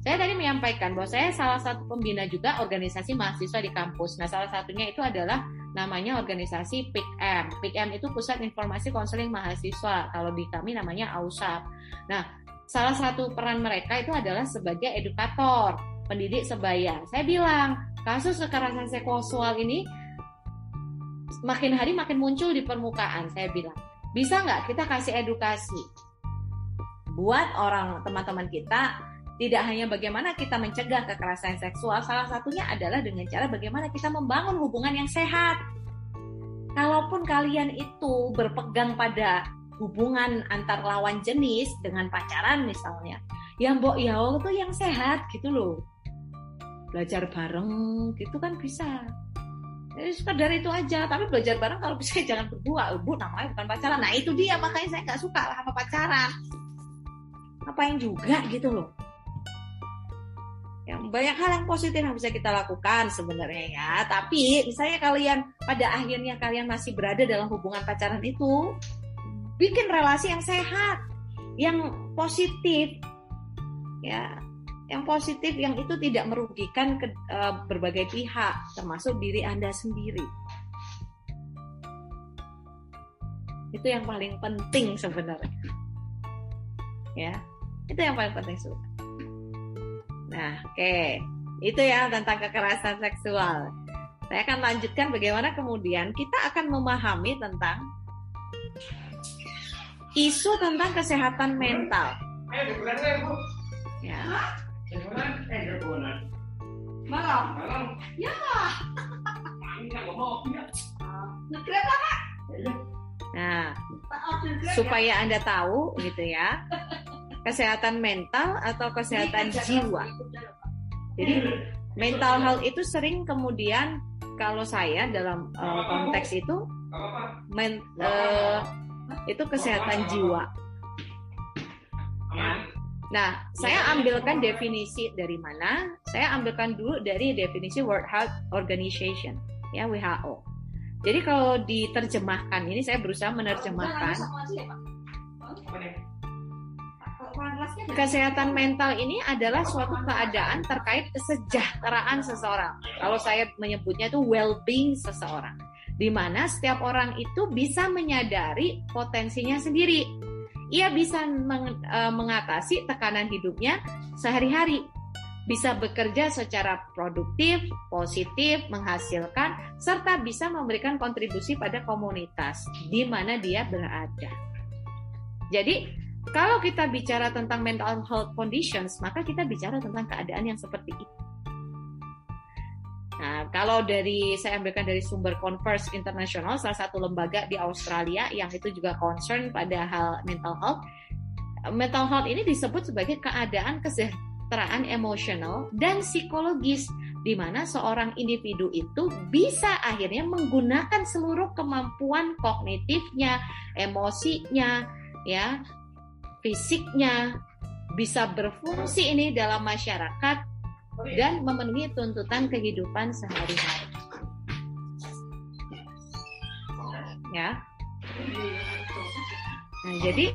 Saya tadi menyampaikan bahwa saya salah satu pembina juga organisasi mahasiswa di kampus. Nah, salah satunya itu adalah namanya organisasi PIKM. PIKM itu Pusat Informasi Konseling Mahasiswa. Kalau di kami namanya AUSAP. Nah, salah satu peran mereka itu adalah sebagai edukator, pendidik sebaya. Saya bilang, kasus kekerasan seksual ini makin hari makin muncul di permukaan. Saya bilang, bisa nggak kita kasih edukasi? buat orang teman-teman kita tidak hanya bagaimana kita mencegah kekerasan seksual, salah satunya adalah dengan cara bagaimana kita membangun hubungan yang sehat. Kalaupun kalian itu berpegang pada hubungan antar lawan jenis dengan pacaran misalnya, yang mbok ya itu yang sehat gitu loh. Belajar bareng gitu kan bisa. Jadi sekedar itu aja, tapi belajar bareng kalau bisa jangan berdua, bu namanya bukan pacaran. Nah itu dia. Makanya saya nggak suka lah sama pacaran. Ngapain juga gitu loh. Yang banyak hal yang positif yang bisa kita lakukan sebenarnya ya. Tapi misalnya kalian pada akhirnya kalian masih berada dalam hubungan pacaran itu bikin relasi yang sehat yang positif ya yang positif yang itu tidak merugikan ke, uh, berbagai pihak termasuk diri anda sendiri itu yang paling penting sebenarnya ya itu yang paling penting sudah. Nah, oke. Okay. Itu ya tentang kekerasan seksual. Saya akan lanjutkan bagaimana kemudian kita akan memahami tentang isu tentang kesehatan mental. Ya. Malam. Malam. Ya. Nah, supaya Anda tahu gitu ya kesehatan mental atau kesehatan jiwa. Jadi mental health itu sering kemudian kalau saya dalam uh, konteks itu men, uh, itu kesehatan jiwa. Ya. Nah, saya ambilkan definisi dari mana? Saya ambilkan dulu dari definisi World Health Organization, ya WHO. Jadi kalau diterjemahkan ini saya berusaha menerjemahkan kesehatan mental ini adalah suatu keadaan terkait kesejahteraan seseorang. Kalau saya menyebutnya itu well-being seseorang, di mana setiap orang itu bisa menyadari potensinya sendiri. Ia bisa meng, e, mengatasi tekanan hidupnya sehari-hari, bisa bekerja secara produktif, positif, menghasilkan, serta bisa memberikan kontribusi pada komunitas di mana dia berada. Jadi, kalau kita bicara tentang mental health conditions, maka kita bicara tentang keadaan yang seperti itu. Nah, kalau dari saya ambilkan dari sumber Converse International, salah satu lembaga di Australia yang itu juga concern pada hal mental health. Mental health ini disebut sebagai keadaan kesejahteraan emosional dan psikologis di mana seorang individu itu bisa akhirnya menggunakan seluruh kemampuan kognitifnya, emosinya, ya, fisiknya bisa berfungsi ini dalam masyarakat dan memenuhi tuntutan kehidupan sehari-hari. Ya. Nah, jadi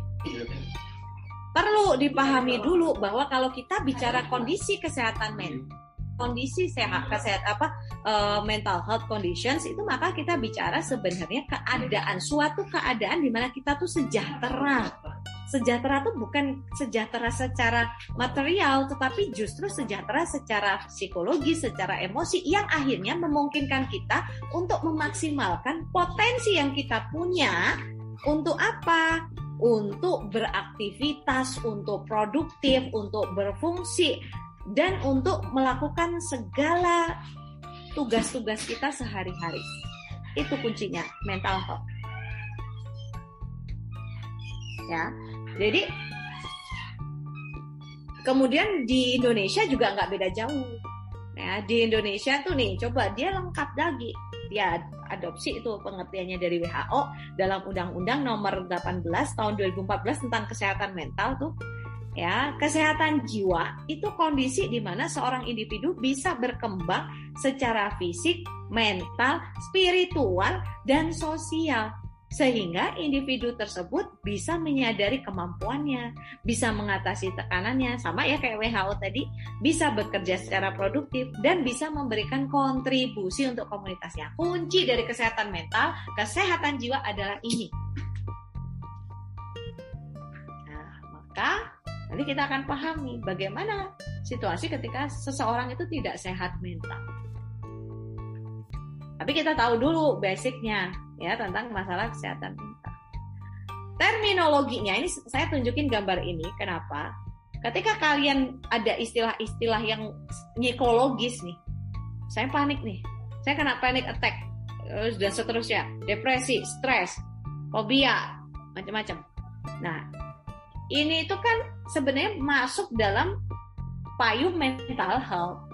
perlu dipahami dulu bahwa kalau kita bicara kondisi kesehatan mental kondisi sehat kesehatan apa uh, mental health conditions itu maka kita bicara sebenarnya keadaan suatu keadaan di mana kita tuh sejahtera sejahtera tuh bukan sejahtera secara material tetapi justru sejahtera secara psikologi secara emosi yang akhirnya memungkinkan kita untuk memaksimalkan potensi yang kita punya untuk apa untuk beraktivitas, untuk produktif, untuk berfungsi dan untuk melakukan segala tugas-tugas kita sehari-hari. Itu kuncinya mental health. Ya, jadi kemudian di Indonesia juga nggak beda jauh. Ya, di Indonesia tuh nih, coba dia lengkap lagi. Dia adopsi itu pengertiannya dari WHO dalam Undang-Undang Nomor 18 Tahun 2014 tentang kesehatan mental tuh ya kesehatan jiwa itu kondisi di mana seorang individu bisa berkembang secara fisik, mental, spiritual, dan sosial sehingga individu tersebut bisa menyadari kemampuannya, bisa mengatasi tekanannya, sama ya kayak WHO tadi, bisa bekerja secara produktif dan bisa memberikan kontribusi untuk komunitasnya. Kunci dari kesehatan mental, kesehatan jiwa adalah ini. Nah, maka Nanti kita akan pahami bagaimana situasi ketika seseorang itu tidak sehat mental. Tapi kita tahu dulu basicnya ya tentang masalah kesehatan mental. Terminologinya ini saya tunjukin gambar ini. Kenapa? Ketika kalian ada istilah-istilah yang psikologis nih, saya panik nih, saya kena panic attack dan seterusnya, depresi, stres, fobia, macam-macam. Nah, ini itu kan sebenarnya masuk dalam payung mental health.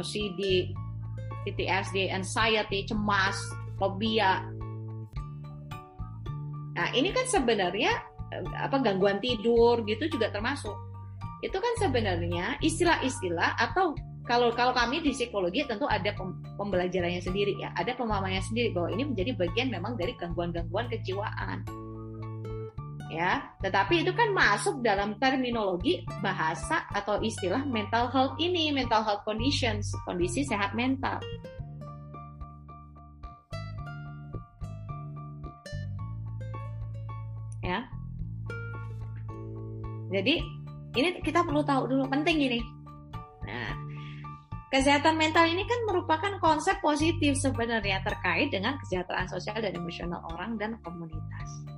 OCD, PTSD, anxiety, cemas, fobia. Nah, ini kan sebenarnya eh, apa gangguan tidur gitu juga termasuk. Itu kan sebenarnya istilah-istilah atau kalau kalau kami di psikologi tentu ada pembelajarannya sendiri ya, ada pemahamannya sendiri bahwa ini menjadi bagian memang dari gangguan-gangguan kejiwaan ya. Tetapi itu kan masuk dalam terminologi bahasa atau istilah mental health ini, mental health conditions, kondisi sehat mental. Ya. Jadi ini kita perlu tahu dulu penting ini. Nah, kesehatan mental ini kan merupakan konsep positif sebenarnya terkait dengan kesejahteraan sosial dan emosional orang dan komunitas.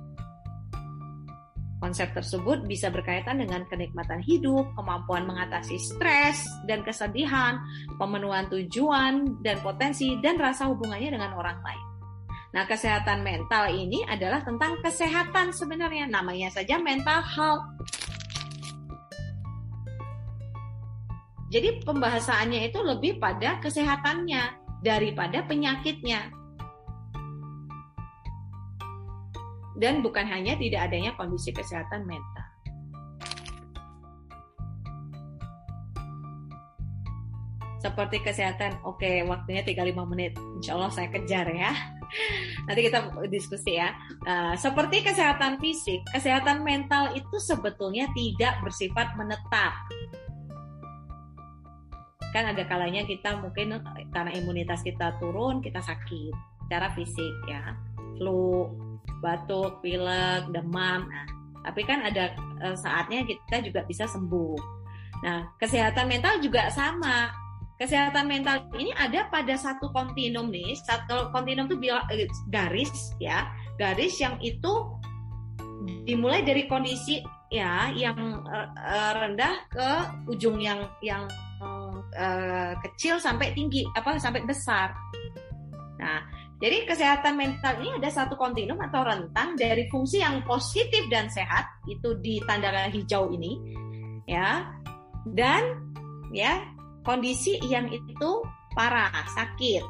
Konsep tersebut bisa berkaitan dengan kenikmatan hidup, kemampuan mengatasi stres dan kesedihan, pemenuhan tujuan dan potensi, dan rasa hubungannya dengan orang lain. Nah, kesehatan mental ini adalah tentang kesehatan sebenarnya, namanya saja mental health. Jadi pembahasannya itu lebih pada kesehatannya daripada penyakitnya. Dan bukan hanya tidak adanya kondisi kesehatan mental. Seperti kesehatan, oke okay, waktunya 35 menit, insya Allah saya kejar ya. Nanti kita diskusi ya. Uh, seperti kesehatan fisik, kesehatan mental itu sebetulnya tidak bersifat menetap. Kan ada kalanya kita mungkin karena imunitas kita turun, kita sakit secara fisik ya. Flu, batuk, pilek, demam. Nah, tapi kan ada uh, saatnya kita juga bisa sembuh. Nah, kesehatan mental juga sama. Kesehatan mental ini ada pada satu kontinum nih. Satu kontinum itu eh, garis ya, garis yang itu dimulai dari kondisi ya yang uh, rendah ke ujung yang yang kecil sampai tinggi apa sampai besar. Nah, jadi kesehatan mental ini ada satu kontinum atau rentang dari fungsi yang positif dan sehat itu ditandakan hijau ini ya dan ya kondisi yang itu parah sakit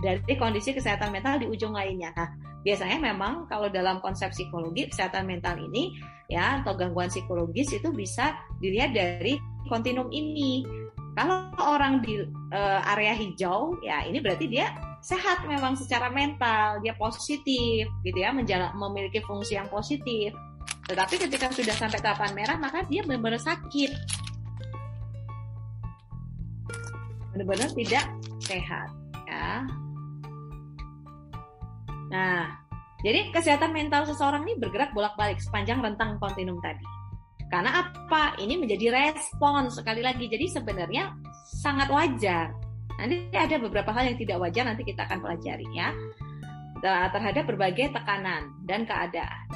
dari kondisi kesehatan mental di ujung lainnya. Nah, biasanya memang kalau dalam konsep psikologi kesehatan mental ini ya atau gangguan psikologis itu bisa dilihat dari kontinum ini. Kalau orang di uh, area hijau ya ini berarti dia sehat memang secara mental, dia positif gitu ya, menjala, memiliki fungsi yang positif. Tetapi ketika sudah sampai tahapan merah maka dia benar-benar sakit. Benar-benar tidak sehat ya. Nah, jadi kesehatan mental seseorang ini bergerak bolak-balik sepanjang rentang kontinum tadi. Karena apa? Ini menjadi respon sekali lagi. Jadi sebenarnya sangat wajar. Nanti ada beberapa hal yang tidak wajar nanti kita akan pelajari ya. Terhadap berbagai tekanan dan keadaan.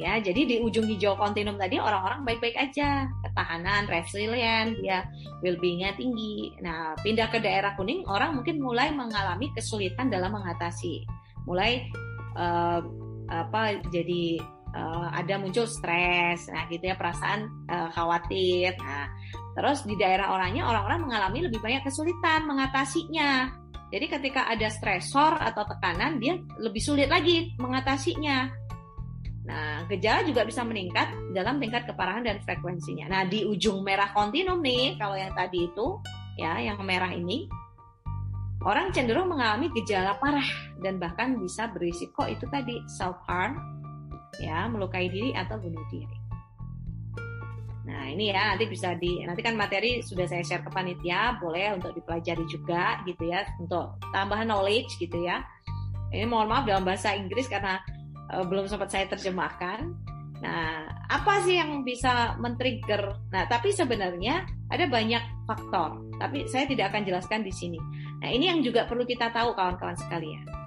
Ya, jadi di ujung hijau kontinum tadi orang-orang baik-baik aja, ketahanan, resilient, ya, well-beingnya tinggi. Nah, pindah ke daerah kuning, orang mungkin mulai mengalami kesulitan dalam mengatasi mulai uh, apa jadi uh, ada muncul stres, nah gitu ya perasaan uh, khawatir. Nah, terus di daerah orangnya orang-orang mengalami lebih banyak kesulitan mengatasinya. Jadi ketika ada stresor atau tekanan dia lebih sulit lagi mengatasinya. Nah, gejala juga bisa meningkat dalam tingkat keparahan dan frekuensinya. Nah, di ujung merah kontinum nih, kalau yang tadi itu, ya, yang merah ini, orang cenderung mengalami gejala parah dan bahkan bisa berisiko itu tadi self harm ya melukai diri atau bunuh diri. Nah ini ya nanti bisa di nanti kan materi sudah saya share ke panitia boleh untuk dipelajari juga gitu ya untuk tambahan knowledge gitu ya. Ini mohon maaf dalam bahasa Inggris karena uh, belum sempat saya terjemahkan. Nah, apa sih yang bisa men-trigger? Nah, tapi sebenarnya ada banyak faktor, tapi saya tidak akan jelaskan di sini. Nah, ini yang juga perlu kita tahu kawan-kawan sekalian.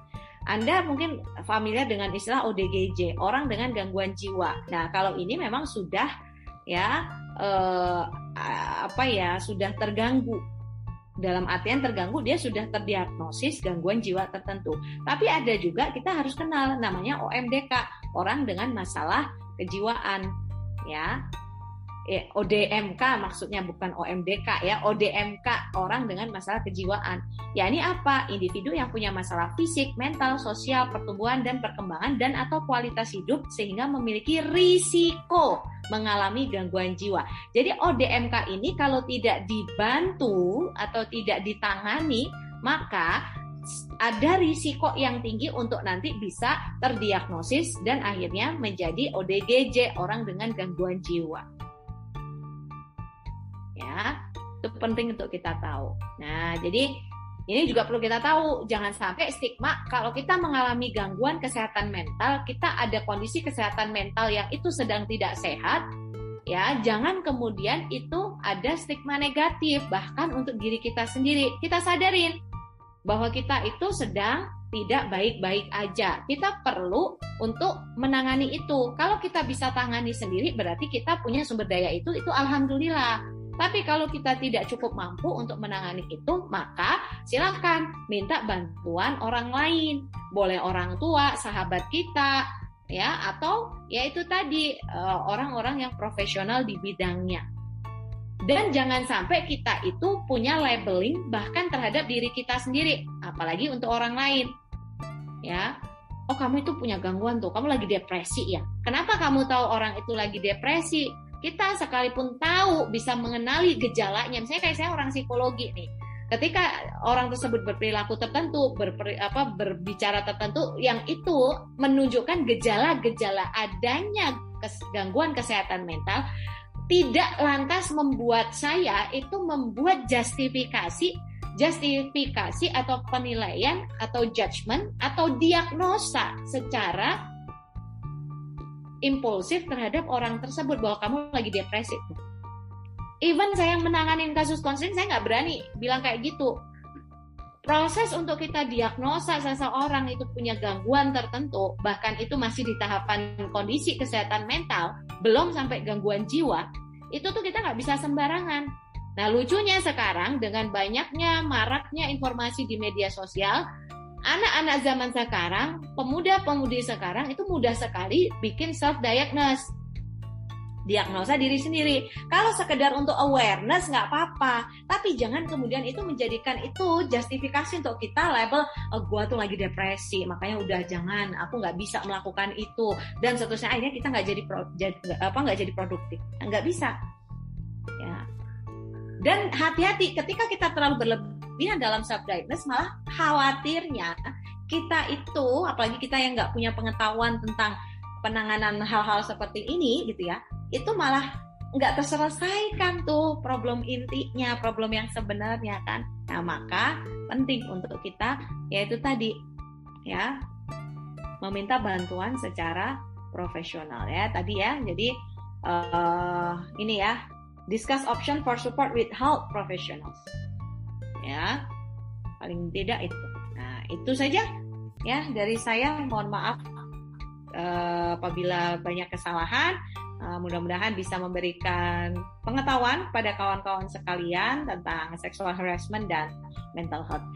Anda mungkin familiar dengan istilah ODGJ, orang dengan gangguan jiwa. Nah, kalau ini memang sudah ya eh, apa ya, sudah terganggu. Dalam artian terganggu dia sudah terdiagnosis gangguan jiwa tertentu. Tapi ada juga kita harus kenal namanya OMDK, orang dengan masalah kejiwaan ya eh, ODMK maksudnya bukan OMDK ya. ODMK orang dengan masalah kejiwaan. Ya ini apa? Individu yang punya masalah fisik mental sosial pertumbuhan dan perkembangan dan atau kualitas hidup sehingga memiliki risiko mengalami gangguan jiwa. Jadi ODMK ini kalau tidak dibantu atau tidak ditangani maka ada risiko yang tinggi untuk nanti bisa terdiagnosis dan akhirnya menjadi ODGJ orang dengan gangguan jiwa ya itu penting untuk kita tahu nah jadi ini juga perlu kita tahu jangan sampai stigma kalau kita mengalami gangguan kesehatan mental kita ada kondisi kesehatan mental yang itu sedang tidak sehat ya jangan kemudian itu ada stigma negatif bahkan untuk diri kita sendiri kita sadarin bahwa kita itu sedang tidak baik-baik aja. Kita perlu untuk menangani itu. Kalau kita bisa tangani sendiri berarti kita punya sumber daya itu itu alhamdulillah. Tapi kalau kita tidak cukup mampu untuk menangani itu, maka silakan minta bantuan orang lain. Boleh orang tua, sahabat kita, ya, atau ya itu tadi eh, orang-orang yang profesional di bidangnya. Dan jangan sampai kita itu punya labeling bahkan terhadap diri kita sendiri, apalagi untuk orang lain. Ya, oh kamu itu punya gangguan tuh, kamu lagi depresi ya. Kenapa kamu tahu orang itu lagi depresi? Kita sekalipun tahu bisa mengenali gejalanya. Misalnya kayak saya orang psikologi nih. Ketika orang tersebut berperilaku tertentu berperi, apa berbicara tertentu yang itu menunjukkan gejala-gejala adanya kes, gangguan kesehatan mental tidak lantas membuat saya itu membuat justifikasi justifikasi atau penilaian atau judgement atau diagnosa secara impulsif terhadap orang tersebut bahwa kamu lagi depresi. Even saya yang menangani kasus konseling, saya nggak berani bilang kayak gitu. Proses untuk kita diagnosa seseorang itu punya gangguan tertentu, bahkan itu masih di tahapan kondisi kesehatan mental, belum sampai gangguan jiwa, itu tuh kita nggak bisa sembarangan. Nah, lucunya sekarang dengan banyaknya maraknya informasi di media sosial, anak-anak zaman sekarang, pemuda-pemudi sekarang itu mudah sekali bikin self diagnose. Diagnosa diri sendiri. Kalau sekedar untuk awareness nggak apa-apa, tapi jangan kemudian itu menjadikan itu justifikasi untuk kita label oh, gua tuh lagi depresi, makanya udah jangan, aku nggak bisa melakukan itu dan seterusnya akhirnya kita nggak jadi, pro, jadi apa nggak jadi produktif, nggak bisa. Ya, dan hati-hati ketika kita terlalu berlebihan dalam self diagnosis malah khawatirnya kita itu apalagi kita yang nggak punya pengetahuan tentang penanganan hal-hal seperti ini gitu ya itu malah nggak terselesaikan tuh problem intinya problem yang sebenarnya kan. Nah maka penting untuk kita yaitu tadi ya meminta bantuan secara profesional ya. Tadi ya jadi uh, ini ya Discuss option for support with health professionals. Ya, paling tidak itu. Nah, itu saja ya dari saya. Mohon maaf uh, apabila banyak kesalahan. Uh, mudah-mudahan bisa memberikan pengetahuan pada kawan-kawan sekalian tentang sexual harassment dan mental health.